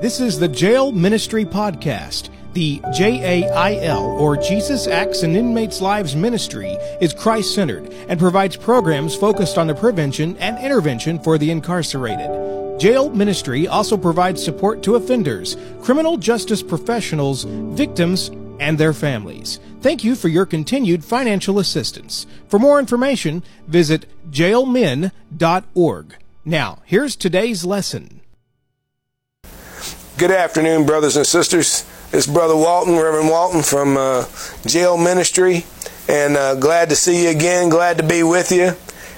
This is the Jail Ministry Podcast. The JAIL, or Jesus Acts in Inmates' Lives Ministry, is Christ centered and provides programs focused on the prevention and intervention for the incarcerated. Jail Ministry also provides support to offenders, criminal justice professionals, victims, and their families. Thank you for your continued financial assistance. For more information, visit jailmin.org. Now, here's today's lesson. Good afternoon, brothers and sisters. It's Brother Walton, Reverend Walton from uh, Jail Ministry, and uh, glad to see you again. Glad to be with you.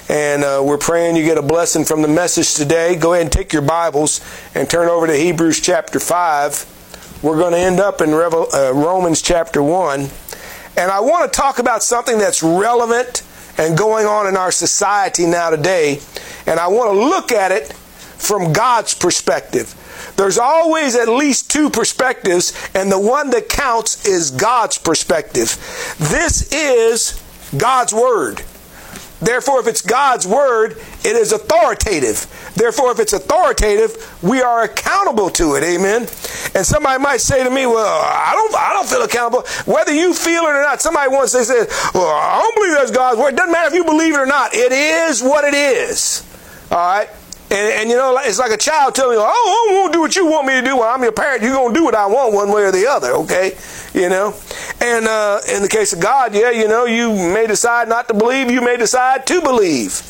And uh, we're praying you get a blessing from the message today. Go ahead and take your Bibles and turn over to Hebrews chapter 5. We're going to end up in Revel- uh, Romans chapter 1. And I want to talk about something that's relevant and going on in our society now today. And I want to look at it from God's perspective. There's always at least two perspectives, and the one that counts is God's perspective. This is God's Word. Therefore, if it's God's Word, it is authoritative. Therefore, if it's authoritative, we are accountable to it. Amen. And somebody might say to me, "Well, I don't, I don't feel accountable." Whether you feel it or not, somebody once they said, "Well, I don't believe that's God's word." It doesn't matter if you believe it or not. It is what it is. All right. And, and, you know, it's like a child telling you, oh, I won't do what you want me to do. Well, I'm your parent. You're going to do what I want one way or the other, okay? You know? And uh, in the case of God, yeah, you know, you may decide not to believe. You may decide to believe.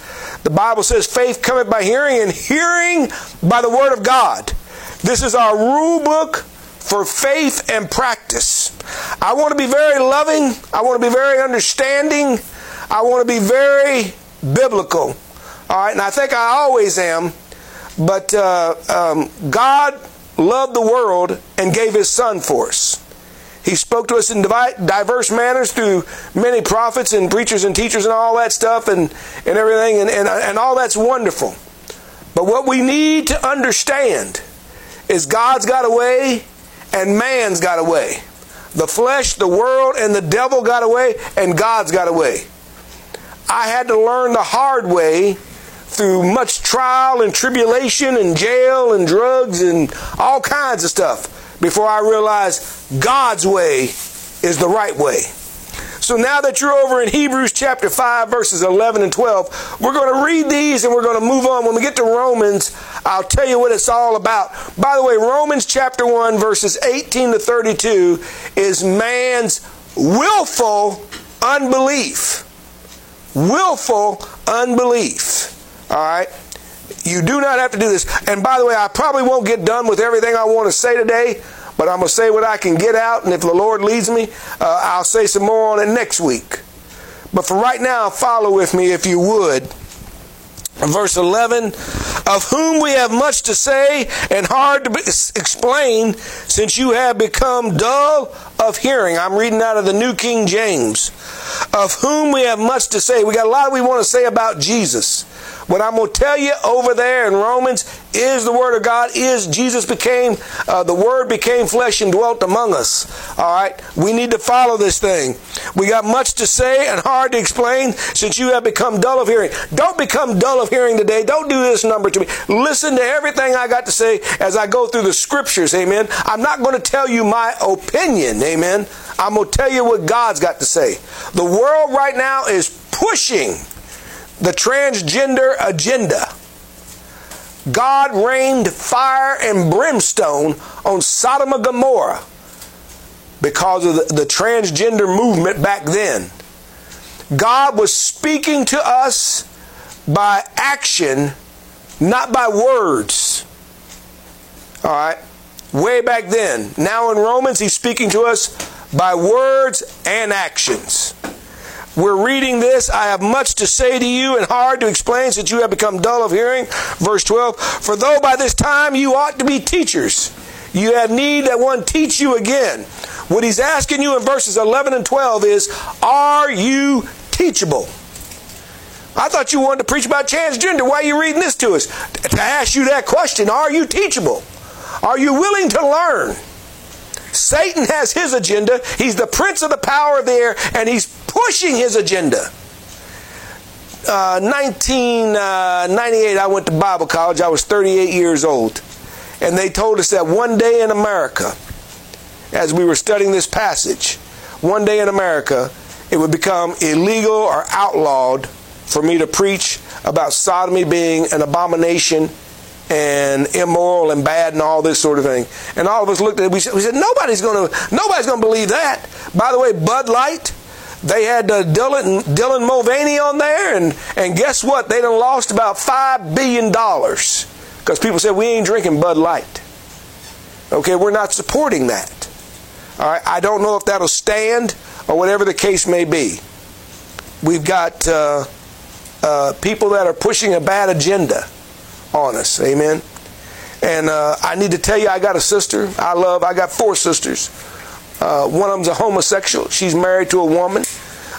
The Bible says faith cometh by hearing and hearing by the word of God. This is our rule book for faith and practice. I want to be very loving. I want to be very understanding. I want to be very biblical. All right, and I think I always am. But uh, um, God loved the world and gave His Son for us. He spoke to us in diverse manners through many prophets and preachers and teachers and all that stuff and, and everything, and, and, and all that's wonderful. But what we need to understand is God's got a way and man's got a way. The flesh, the world, and the devil got away, and God's got away. I had to learn the hard way through much trial and tribulation and jail and drugs and all kinds of stuff before I realized God's way is the right way. So now that you're over in Hebrews chapter 5, verses 11 and 12, we're going to read these and we're going to move on. When we get to Romans, I'll tell you what it's all about. By the way, Romans chapter 1, verses 18 to 32 is man's willful unbelief. Willful unbelief. All right? You do not have to do this. And by the way, I probably won't get done with everything I want to say today, but I'm going to say what I can get out. And if the Lord leads me, uh, I'll say some more on it next week. But for right now, follow with me if you would. Verse 11, of whom we have much to say and hard to explain, since you have become dull of hearing. I'm reading out of the New King James. Of whom we have much to say. We got a lot we want to say about Jesus. What I'm going to tell you over there in Romans is the Word of God, is Jesus became, uh, the Word became flesh and dwelt among us. All right? We need to follow this thing. We got much to say and hard to explain since you have become dull of hearing. Don't become dull of hearing today. Don't do this number to me. Listen to everything I got to say as I go through the scriptures. Amen. I'm not going to tell you my opinion. Amen. I'm going to tell you what God's got to say. The world right now is pushing the transgender agenda. God rained fire and brimstone on Sodom and Gomorrah because of the, the, transgender movement back then. God was speaking to us by action, not by words. All right? Way back then. Now in Romans, he's speaking to us by words and actions. We're reading this. I have much to say to you and hard to explain since you have become dull of hearing. Verse 12. For though by this time you ought to be teachers, you have need that one teach you again. What he's asking you in verses 11 and 12 is, Are you teachable? I thought you wanted to preach about transgender. Why are you reading this to us? To ask you that question Are you teachable? Are you willing to learn? Satan has his agenda. He's the prince of the power of the air, and he's pushing his agenda. Uh, 1998, uh, I went to Bible college. I was 38 years old. And they told us that one day in America, as we were studying this passage, one day in America, it would become illegal or outlawed for me to preach about sodomy being an abomination and immoral and bad and all this sort of thing. And all of us looked at it. We said, we said nobody's going to nobody's going to believe that. By the way, Bud Light, they had uh, Dylan Dylan Mulvaney on there, and and guess what? They done lost about five billion dollars because people said we ain't drinking Bud Light. Okay, we're not supporting that. All right, I don't know if that'll stand or whatever the case may be. We've got uh, uh, people that are pushing a bad agenda on us. Amen. And uh, I need to tell you, I got a sister I love. I got four sisters. Uh, one of them's a homosexual. She's married to a woman.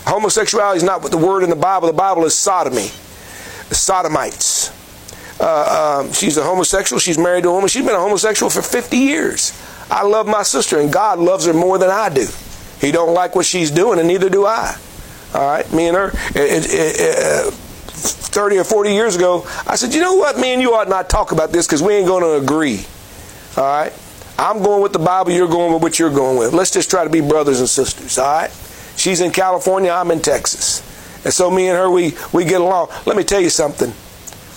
Homosexuality is not what the word in the Bible. The Bible is sodomy. Sodomites. Uh, um, she's a homosexual. She's married to a woman. She's been a homosexual for 50 years. I love my sister, and God loves her more than I do. He don't like what she's doing, and neither do I. All right, me and her. It, it, it, 30 or 40 years ago, I said, you know what, me and you ought not talk about this because we ain't going to agree. All right? I'm going with the Bible, you're going with what you're going with. Let's just try to be brothers and sisters, all right? She's in California, I'm in Texas. And so me and her, we, we get along. Let me tell you something.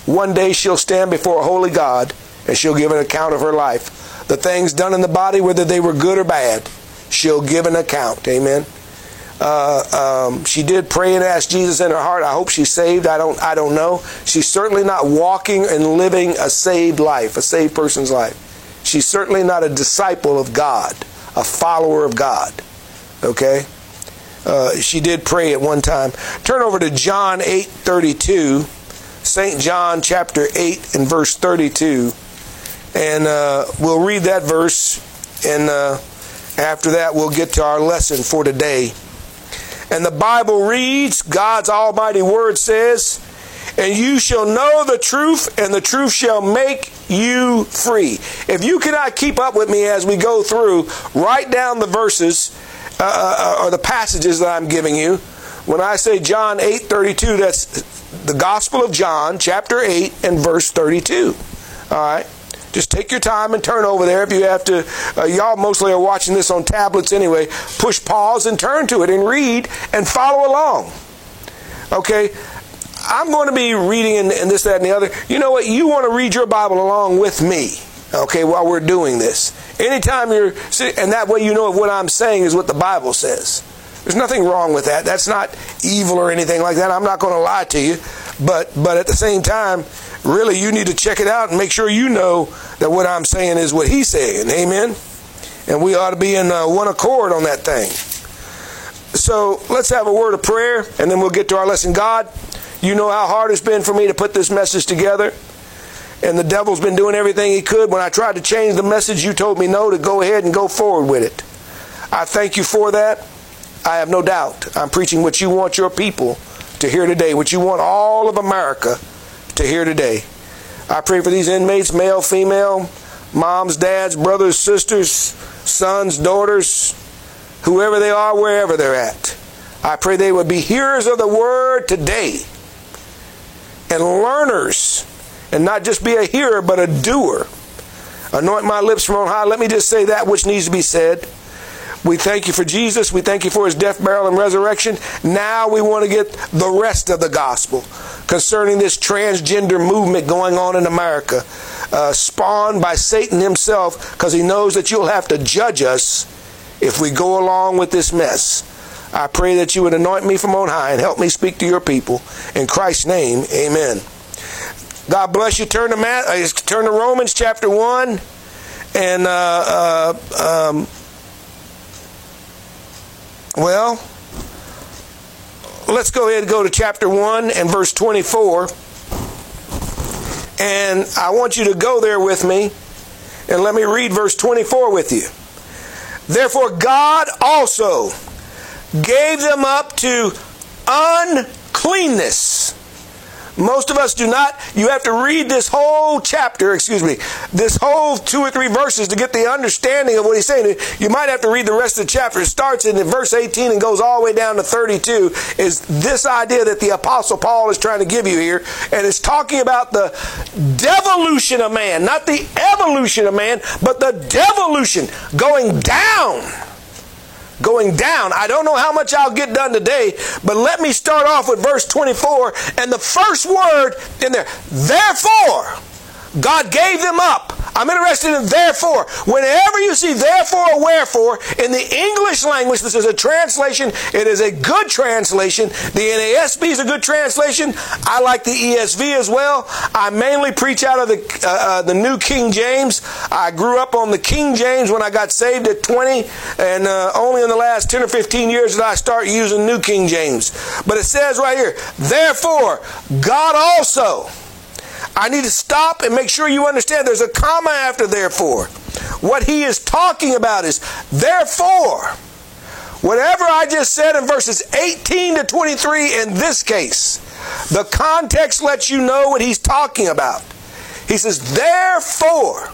One day she'll stand before a holy God and she'll give an account of her life. The things done in the body, whether they were good or bad, she'll give an account. Amen. Uh, um, she did pray and ask Jesus in her heart. I hope she's saved. I don't. I don't know. She's certainly not walking and living a saved life, a saved person's life. She's certainly not a disciple of God, a follower of God. Okay. Uh, she did pray at one time. Turn over to John eight thirty two, Saint John chapter eight and verse thirty two, and uh, we'll read that verse, and uh, after that we'll get to our lesson for today. And the Bible reads, God's almighty word says, and you shall know the truth, and the truth shall make you free. If you cannot keep up with me as we go through, write down the verses uh, uh, or the passages that I'm giving you. When I say John 8:32, that's the Gospel of John, chapter 8 and verse 32. All right. Just take your time and turn over there. If you have to, uh, y'all mostly are watching this on tablets anyway. Push pause and turn to it and read and follow along. Okay? I'm going to be reading and, and this, that, and the other. You know what? You want to read your Bible along with me. Okay, while we're doing this. Anytime you're, and that way you know if what I'm saying is what the Bible says. There's nothing wrong with that. That's not evil or anything like that. I'm not going to lie to you. But, but at the same time, really you need to check it out and make sure you know that what I'm saying is what he's saying. Amen? And we ought to be in uh, one accord on that thing. So let's have a word of prayer and then we'll get to our lesson. God, you know how hard it's been for me to put this message together. And the devil's been doing everything he could. When I tried to change the message, you told me no to go ahead and go forward with it. I thank you for that. I have no doubt. I'm preaching what you want your people to hear today, what you want all of America to hear today. I pray for these inmates, male, female, moms, dads, brothers, sisters, sons, daughters, whoever they are, wherever they're at. I pray they would be hearers of the word today and learners, and not just be a hearer, but a doer. Anoint my lips from on high. Let me just say that which needs to be said. We thank you for Jesus. We thank you for his death, burial, and resurrection. Now we want to get the rest of the gospel concerning this transgender movement going on in America, uh, spawned by Satan himself, because he knows that you'll have to judge us if we go along with this mess. I pray that you would anoint me from on high and help me speak to your people. In Christ's name, amen. God bless you. Turn to, Matt, uh, turn to Romans chapter 1 and uh, uh um, well, let's go ahead and go to chapter 1 and verse 24. And I want you to go there with me and let me read verse 24 with you. Therefore, God also gave them up to uncleanness Most of us do not. You have to read this whole chapter, excuse me, this whole two or three verses to get the understanding of what he's saying. You might have to read the rest of the chapter. It starts in verse 18 and goes all the way down to 32 is this idea that the apostle Paul is trying to give you here. And it's talking about the devolution of man, not the evolution of man, but the devolution going down going down. I don't know how much I'll get done today, but let me start off with verse 24 and the first word in there. Therefore, God gave them up. I'm interested in therefore. Whenever you see therefore or wherefore in the English language, this is a translation. It is a good translation. The NASB is a good translation. I like the ESV as well. I mainly preach out of the uh, uh, the New King James. I grew up on the King James when I got saved at 20, and uh, only in the last 10 or 15 years did I start using New King James. But it says right here, therefore, God also I need to stop and make sure you understand there's a comma after therefore. What he is talking about is therefore. Whatever I just said in verses 18 to 23 in this case, the context lets you know what he's talking about. He says, therefore,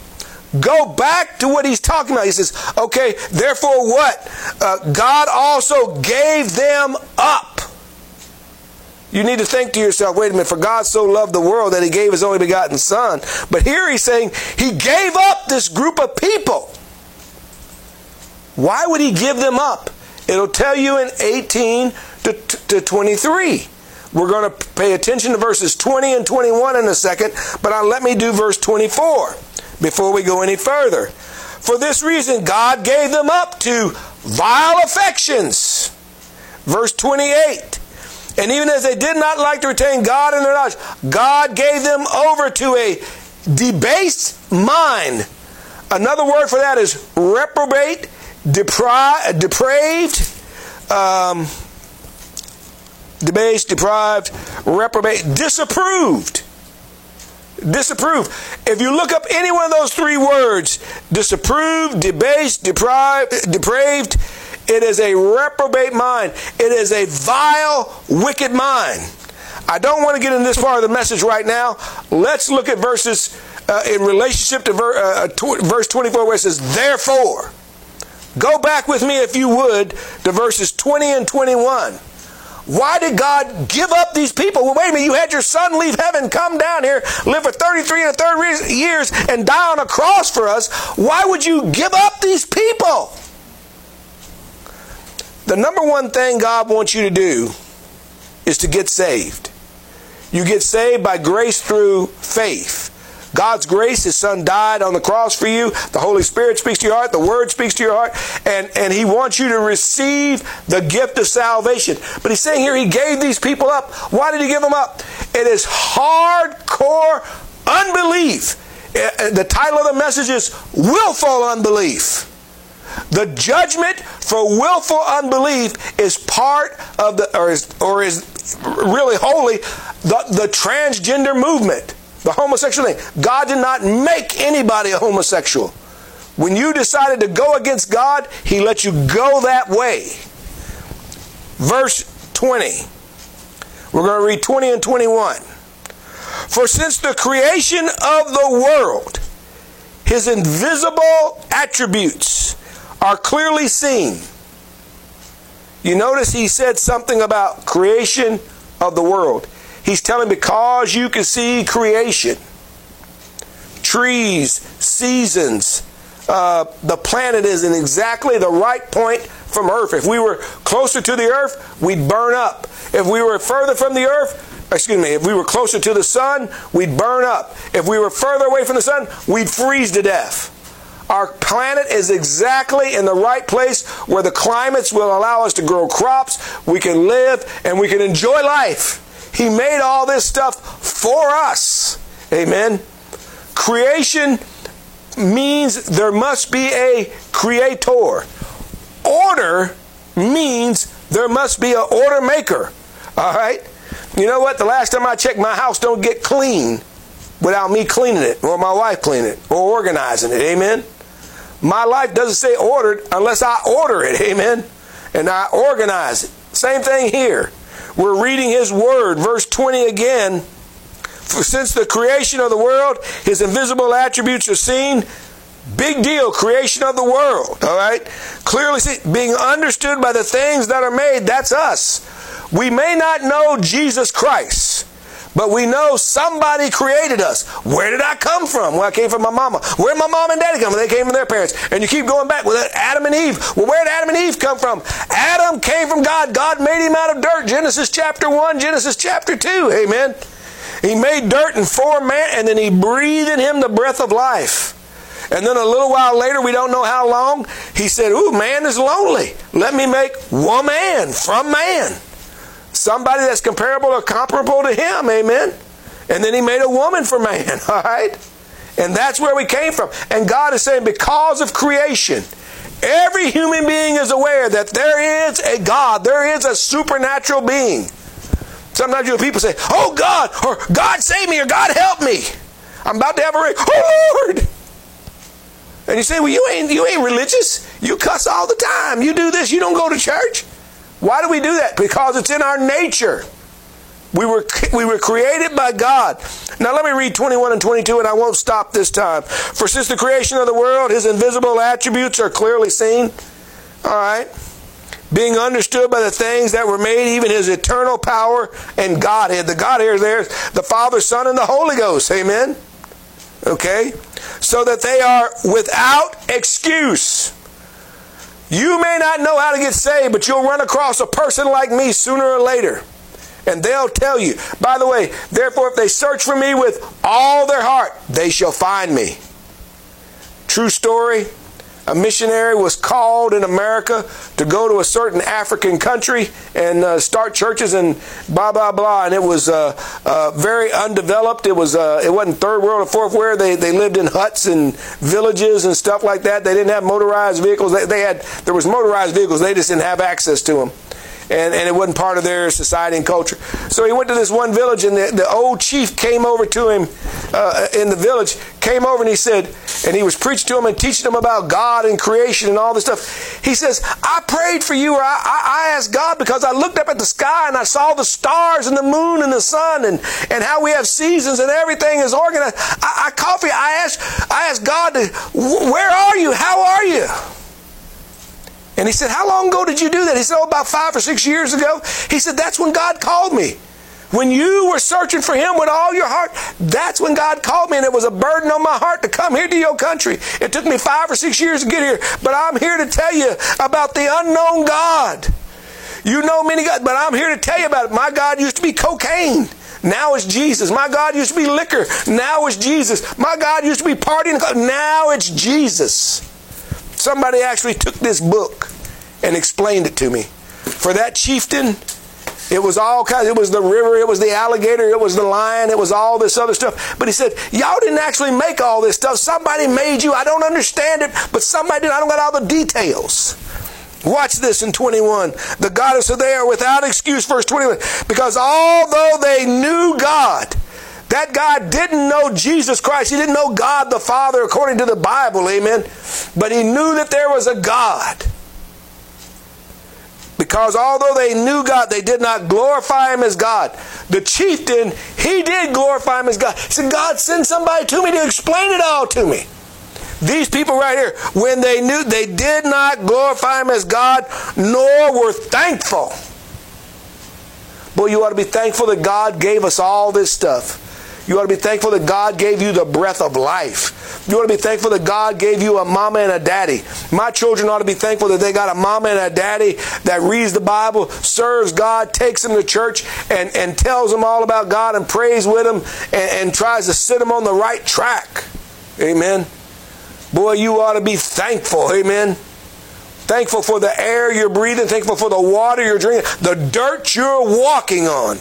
go back to what he's talking about. He says, okay, therefore what? Uh, God also gave them up you need to think to yourself, wait a minute, for God so loved the world that he gave his only begotten son. But here he's saying he gave up this group of people. Why would he give them up? It'll tell you in 18 to, to 23. We're going to pay attention to verses 20 and 21 in a second, but I'll let me do verse 24 before we go any further. For this reason, God gave them up to vile affections. Verse 28 and even as they did not like to retain God in their knowledge, God gave them over to a debased mind. Another word for that is reprobate, depri- depraved, um, debased, deprived, reprobate, disapproved. Disapproved. If you look up any one of those three words, disapproved, debased, deprived, depraved, it is a reprobate mind. It is a vile, wicked mind. I don't want to get in this part of the message right now. Let's look at verses uh, in relationship to ver, uh, tw- verse 24 where it says, Therefore. Go back with me, if you would, to verses 20 and 21. Why did God give up these people? Well, wait a minute. You had your son leave heaven, come down here, live for 33 and a third years, and die on a cross for us. Why would you give up these people? The number one thing God wants you to do is to get saved. You get saved by grace through faith. God's grace, His Son died on the cross for you. The Holy Spirit speaks to your heart. The Word speaks to your heart. And, and He wants you to receive the gift of salvation. But He's saying here He gave these people up. Why did He give them up? It is hardcore unbelief. Eh, eh, the title of the message is Willful Unbelief. The judgment for willful unbelief is part of the, or is, or is really wholly, the, the transgender movement, the homosexual thing. God did not make anybody a homosexual. When you decided to go against God, He let you go that way. Verse 20. We're going to read 20 and 21. For since the creation of the world, His invisible attributes, are clearly seen. You notice he said something about creation of the world. He's telling because you can see creation, trees, seasons, uh, the planet is in exactly the right point from Earth. If we were closer to the Earth, we'd burn up. If we were further from the Earth, excuse me, if we were closer to the sun, we'd burn up. If we were further away from the sun, we'd freeze to death. Our planet is exactly in the right place where the climates will allow us to grow crops, we can live, and we can enjoy life. He made all this stuff for us. Amen. Creation means there must be a creator. Order means there must be an order maker. All right? You know what? The last time I checked, my house don't get clean without me cleaning it or my wife cleaning it or organizing it. Amen? My life doesn't say ordered unless I order it. Amen. And I organize it. Same thing here. We're reading his word. Verse 20 again. For since the creation of the world, his invisible attributes are seen. Big deal, creation of the world, all right? Clearly see, being understood by the things that are made, that's us. We may not know Jesus Christ, but we know somebody created us. Where did I come from? Well, I came from my mama. Where did my mom and daddy come from? They came from their parents. And you keep going back with well, Adam and Eve. Well, where did Adam and Eve come from? Adam came from God. God made him out of dirt. Genesis chapter 1, Genesis chapter 2. Amen. He made dirt and formed man, and then he breathed in him the breath of life. And then a little while later, we don't know how long, he said, Ooh, man is lonely. Let me make woman from man. Somebody that's comparable or comparable to him, amen. And then he made a woman for man, all right? And that's where we came from. And God is saying, because of creation, every human being is aware that there is a God, there is a supernatural being. Sometimes you people say, Oh God, or God save me, or God help me. I'm about to have a ring. Oh Lord. And you say, Well, you ain't you ain't religious. You cuss all the time. You do this, you don't go to church. Why do we do that? Because it's in our nature. We were, we were created by God. Now let me read 21 and 22 and I won't stop this time. For since the creation of the world, his invisible attributes are clearly seen. All right being understood by the things that were made, even his eternal power and Godhead. The Godhead there is the Father, Son, and the Holy Ghost. Amen? Okay? So that they are without excuse. You may not know how to get saved, but you'll run across a person like me sooner or later. And they'll tell you, by the way, therefore, if they search for me with all their heart, they shall find me. True story a missionary was called in America to go to a certain African country and uh, start churches and blah blah blah. And it was uh, uh, very undeveloped. It was uh, it wasn't third world or fourth world. They they lived in huts and villages and stuff like that. They didn't have motorized vehicles. They, they had there was motorized vehicles. They just didn't have access to them and, and it wasn't part of their society and culture. So he went to this one village, and the, the old chief came over to him uh, in the village, came over and he said, and he was preaching to him and teaching him about God and creation and all this stuff. He says, I prayed for you, or I, I, I asked God because I looked up at the sky and I saw the stars and the moon and the sun and, and how we have seasons and everything is organized. I, I coffee, I asked, I asked God, to, where are you? How are you? And he said, How long ago did you do that? He said, Oh, about five or six years ago. He said, That's when God called me. When you were searching for Him with all your heart, that's when God called me, and it was a burden on my heart to come here to your country. It took me five or six years to get here, but I'm here to tell you about the unknown God. You know many gods, but I'm here to tell you about it. My God used to be cocaine. Now it's Jesus. My God used to be liquor. Now it's Jesus. My God used to be partying. Now it's Jesus. Somebody actually took this book and explained it to me. For that chieftain, it was all kinds. It was the river, it was the alligator, it was the lion, it was all this other stuff. But he said, Y'all didn't actually make all this stuff. Somebody made you. I don't understand it, but somebody did. I don't got all the details. Watch this in 21. The goddess of they are without excuse, verse 21. Because although they knew God, that God didn't know Jesus Christ. He didn't know God the Father according to the Bible, amen. But he knew that there was a God. Because although they knew God, they did not glorify him as God. The chieftain, he did glorify him as God. He said, God, send somebody to me to explain it all to me. These people right here, when they knew, they did not glorify him as God, nor were thankful. Boy, you ought to be thankful that God gave us all this stuff. You ought to be thankful that God gave you the breath of life. You ought to be thankful that God gave you a mama and a daddy. My children ought to be thankful that they got a mama and a daddy that reads the Bible, serves God, takes them to church, and, and tells them all about God and prays with them and, and tries to set them on the right track. Amen. Boy, you ought to be thankful. Amen. Thankful for the air you're breathing, thankful for the water you're drinking, the dirt you're walking on.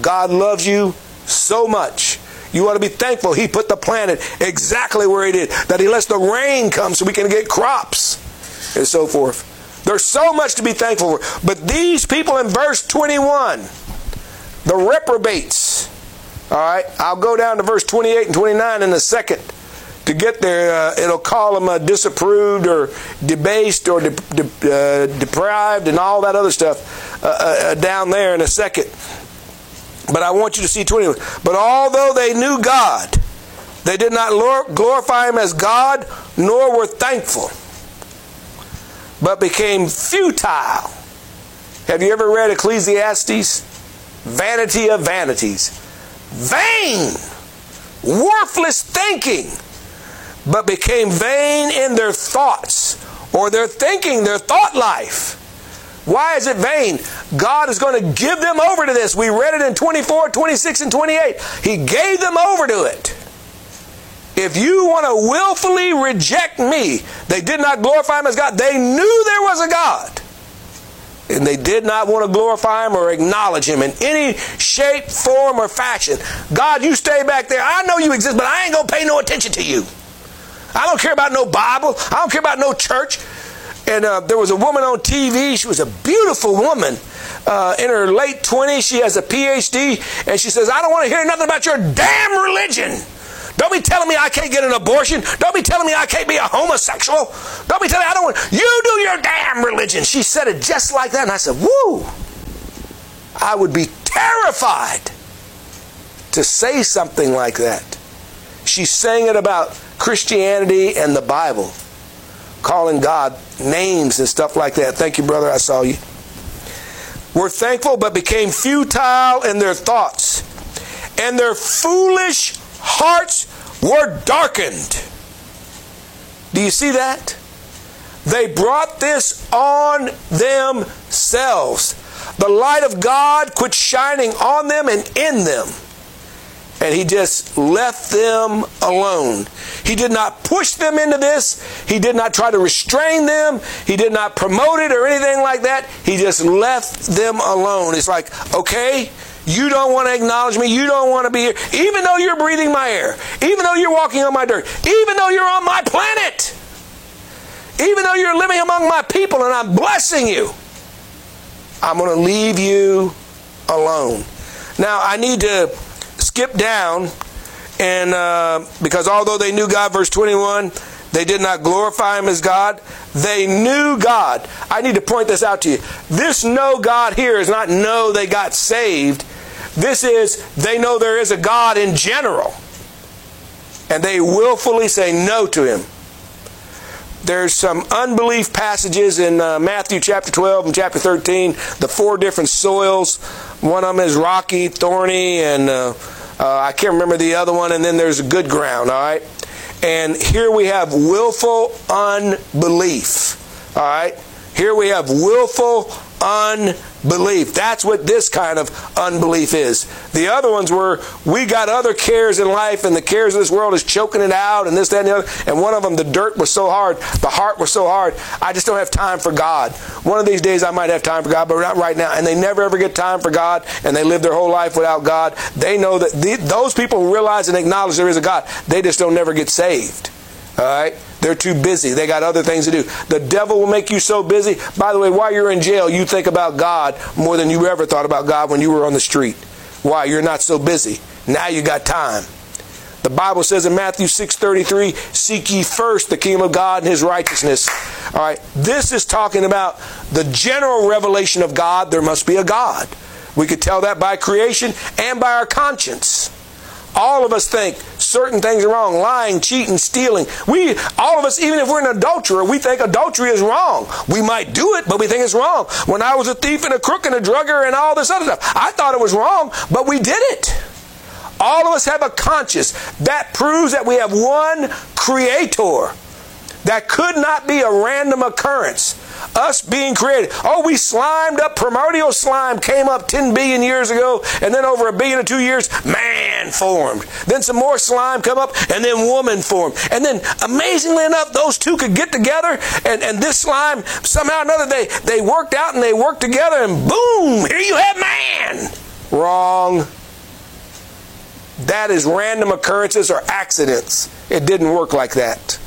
God loves you so much. You ought to be thankful He put the planet exactly where He did, that He lets the rain come so we can get crops and so forth. There's so much to be thankful for. But these people in verse 21, the reprobates, all right, I'll go down to verse 28 and 29 in a second. To get there, uh, it'll call them uh, disapproved or debased or de- de- uh, deprived and all that other stuff uh, uh, down there in a second. But I want you to see 20. But although they knew God, they did not glorify him as God, nor were thankful, but became futile. Have you ever read Ecclesiastes? Vanity of vanities. Vain, worthless thinking, but became vain in their thoughts or their thinking, their thought life. Why is it vain? God is going to give them over to this. We read it in 24, 26, and 28. He gave them over to it. If you want to willfully reject me, they did not glorify him as God. They knew there was a God. And they did not want to glorify him or acknowledge him in any shape, form, or fashion. God, you stay back there. I know you exist, but I ain't going to pay no attention to you. I don't care about no Bible. I don't care about no church. And uh, there was a woman on TV. She was a beautiful woman uh, in her late 20s. She has a PhD. And she says, I don't want to hear nothing about your damn religion. Don't be telling me I can't get an abortion. Don't be telling me I can't be a homosexual. Don't be telling me I don't want. You do your damn religion. She said it just like that. And I said, Woo! I would be terrified to say something like that. She's saying it about Christianity and the Bible, calling God names and stuff like that. Thank you, brother. I saw you. Were thankful, but became futile in their thoughts, and their foolish hearts were darkened. Do you see that? They brought this on themselves. The light of God quit shining on them and in them and he just left them alone. He did not push them into this. He did not try to restrain them. He did not promote it or anything like that. He just left them alone. It's like, okay, you don't want to acknowledge me. You don't want to be here. Even though you're breathing my air, even though you're walking on my dirt, even though you're on my planet, even though you're living among my people and I'm blessing you, I'm going to leave you alone. Now, I need to skip down, and uh, because although they knew God, verse 21, they did not glorify Him as God. They knew God. I need to point this out to you. This know God here is not know they got saved. This is they know there is a God in general. And they willfully say no to Him. There's some unbelief passages in uh, Matthew chapter 12 and chapter 13, the four different soils. One of them is rocky, thorny, and uh, uh, I can't remember the other one, and then there's good ground, all right? And here we have willful unbelief, all right? Here we have willful unbelief. That's what this kind of unbelief is. The other ones were we got other cares in life, and the cares of this world is choking it out, and this, that, and the other. And one of them, the dirt was so hard, the heart was so hard. I just don't have time for God. One of these days, I might have time for God, but not right now. And they never ever get time for God, and they live their whole life without God. They know that the, those people realize and acknowledge there is a God. They just don't never get saved. All right? They're too busy. They got other things to do. The devil will make you so busy. By the way, while you're in jail, you think about God more than you ever thought about God when you were on the street. Why? You're not so busy. Now you got time. The Bible says in Matthew 6:33, "Seek ye first the kingdom of God and his righteousness." All right. This is talking about the general revelation of God. There must be a God. We could tell that by creation and by our conscience. All of us think certain things are wrong lying, cheating, stealing. We, all of us, even if we're an adulterer, we think adultery is wrong. We might do it, but we think it's wrong. When I was a thief and a crook and a drugger and all this other stuff, I thought it was wrong, but we did it. All of us have a conscience. That proves that we have one creator. That could not be a random occurrence. Us being created. Oh, we slimed up, primordial slime came up 10 billion years ago, and then over a billion or two years, man formed. Then some more slime come up, and then woman formed. And then, amazingly enough, those two could get together, and, and this slime, somehow or another, they, they worked out and they worked together, and boom, here you have man. Wrong. That is random occurrences or accidents. It didn't work like that.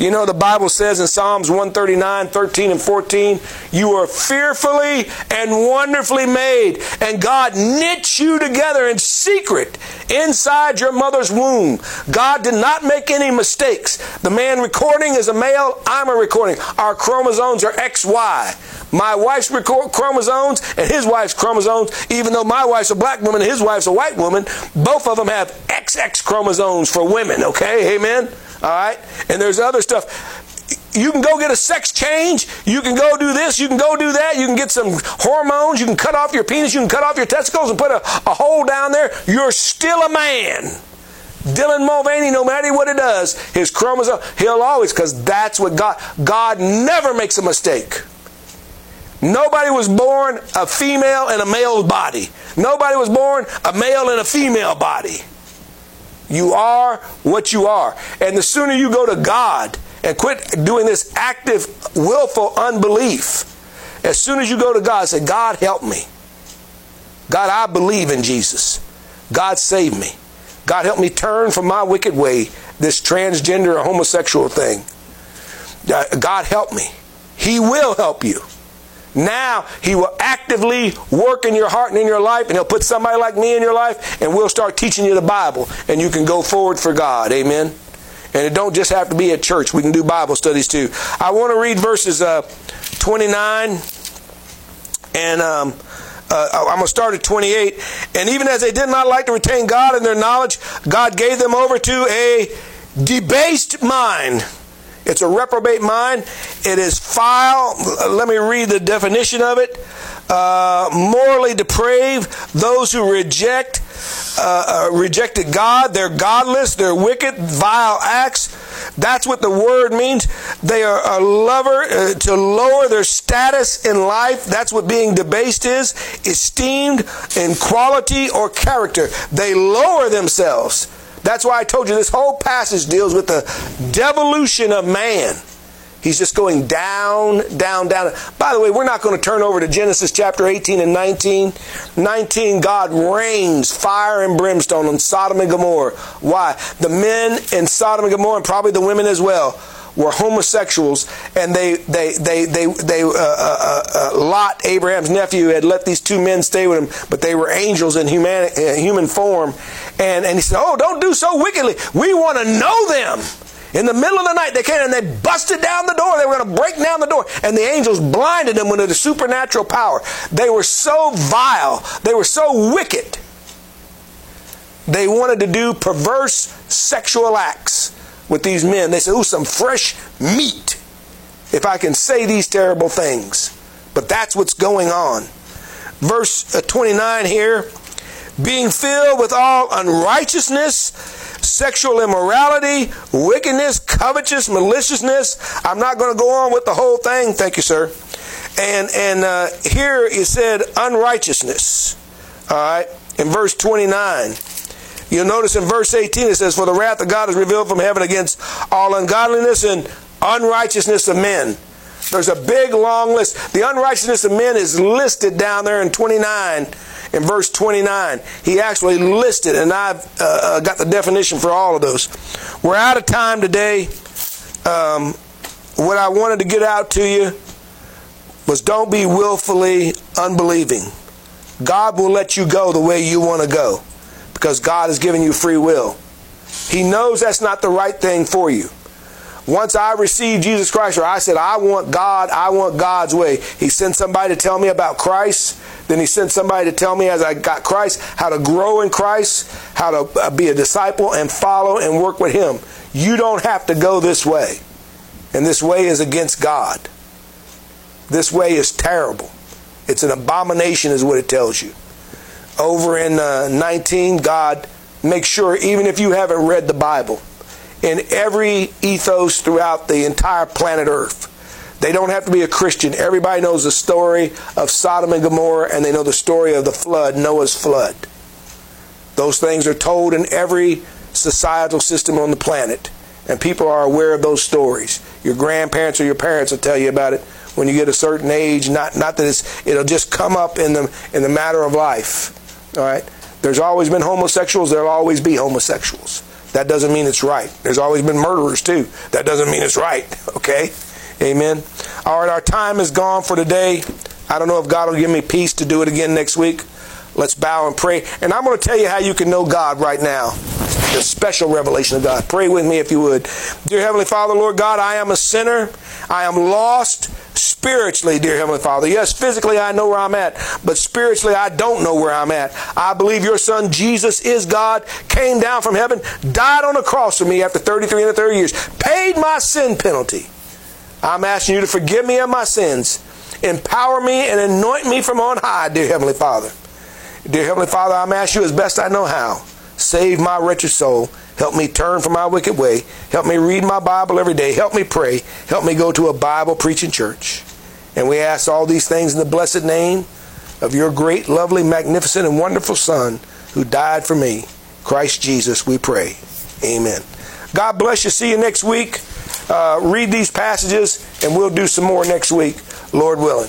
You know, the Bible says in Psalms 139, 13, and 14, you are fearfully and wonderfully made, and God knit you together in secret inside your mother's womb. God did not make any mistakes. The man recording is a male, I'm a recording. Our chromosomes are XY. my wife's chromosomes and his wife's chromosomes, even though my wife's a black woman and his wife's a white woman, both of them have XX chromosomes for women, okay? Amen? All right? And there's other stuff. You can go get a sex change. You can go do this. You can go do that. You can get some hormones. You can cut off your penis. You can cut off your testicles and put a, a hole down there. You're still a man. Dylan Mulvaney, no matter what it does, his chromosome, he'll always, because that's what God, God never makes a mistake. Nobody was born a female in a male body. Nobody was born a male in a female body. You are what you are. And the sooner you go to God and quit doing this active, willful unbelief, as soon as you go to God, say, God, help me. God, I believe in Jesus. God, save me. God, help me turn from my wicked way, this transgender or homosexual thing. Uh, God, help me. He will help you. Now he will actively work in your heart and in your life, and he'll put somebody like me in your life, and we'll start teaching you the Bible, and you can go forward for God. Amen. And it don't just have to be at church. We can do Bible studies too. I want to read verses uh, 29 and um, uh, I'm going to start at 28. And even as they did not like to retain God in their knowledge, God gave them over to a debased mind. It's a reprobate mind. It is foul. Let me read the definition of it. Uh, morally depraved, those who reject uh, uh, rejected God, they're godless, they're wicked, vile acts. That's what the word means. They are a lover uh, to lower their status in life. That's what being debased is. Esteemed in quality or character. They lower themselves. That's why I told you this whole passage deals with the devolution of man. He's just going down, down, down. By the way, we're not going to turn over to Genesis chapter 18 and 19. 19, God rains fire and brimstone on Sodom and Gomorrah. Why? The men in Sodom and Gomorrah, and probably the women as well, were homosexuals, and they, they, they, they, they, uh, uh, uh, Lot, Abraham's nephew, had let these two men stay with him, but they were angels in human, uh, human form. And, and he said, Oh, don't do so wickedly. We want to know them. In the middle of the night, they came and they busted down the door. They were going to break down the door. And the angels blinded them with a supernatural power. They were so vile. They were so wicked. They wanted to do perverse sexual acts with these men. They said, Ooh, some fresh meat, if I can say these terrible things. But that's what's going on. Verse uh, 29 here being filled with all unrighteousness sexual immorality, wickedness, covetous, maliciousness. I'm not going to go on with the whole thing. Thank you, sir. And and uh, here it said unrighteousness. All right, in verse 29. You'll notice in verse 18 it says, For the wrath of God is revealed from heaven against all ungodliness and unrighteousness of men. There's a big long list. The unrighteousness of men is listed down there in 29 in verse 29. He actually listed, and I've uh, uh, got the definition for all of those. We're out of time today. Um, what I wanted to get out to you was don't be willfully unbelieving. God will let you go the way you want to go because God has given you free will. He knows that's not the right thing for you. Once I received Jesus Christ, or I said, I want God, I want God's way, He sent somebody to tell me about Christ. Then He sent somebody to tell me as I got Christ how to grow in Christ, how to uh, be a disciple and follow and work with Him. You don't have to go this way. And this way is against God. This way is terrible. It's an abomination, is what it tells you. Over in uh, 19, God makes sure, even if you haven't read the Bible, in every ethos throughout the entire planet Earth. They don't have to be a Christian. Everybody knows the story of Sodom and Gomorrah, and they know the story of the flood, Noah's flood. Those things are told in every societal system on the planet, and people are aware of those stories. Your grandparents or your parents will tell you about it when you get a certain age. Not not that it's, it'll just come up in the in the matter of life. All right. There's always been homosexuals. There'll always be homosexuals. That doesn't mean it's right. There's always been murderers too. That doesn't mean it's right. Okay? Amen. All right, our time is gone for today. I don't know if God will give me peace to do it again next week. Let's bow and pray. And I'm going to tell you how you can know God right now. The special revelation of God. Pray with me if you would. Dear Heavenly Father, Lord God, I am a sinner. I am lost spiritually, dear Heavenly Father. Yes, physically I know where I'm at, but spiritually I don't know where I'm at. I believe your Son Jesus is God, came down from heaven, died on a cross for me after 33 and 30 years, paid my sin penalty. I'm asking you to forgive me of my sins, empower me and anoint me from on high, dear Heavenly Father. Dear Heavenly Father, I'm asking you as best I know how. Save my wretched soul. Help me turn from my wicked way. Help me read my Bible every day. Help me pray. Help me go to a Bible preaching church. And we ask all these things in the blessed name of your great, lovely, magnificent, and wonderful Son who died for me, Christ Jesus, we pray. Amen. God bless you. See you next week. Uh, read these passages, and we'll do some more next week, Lord willing.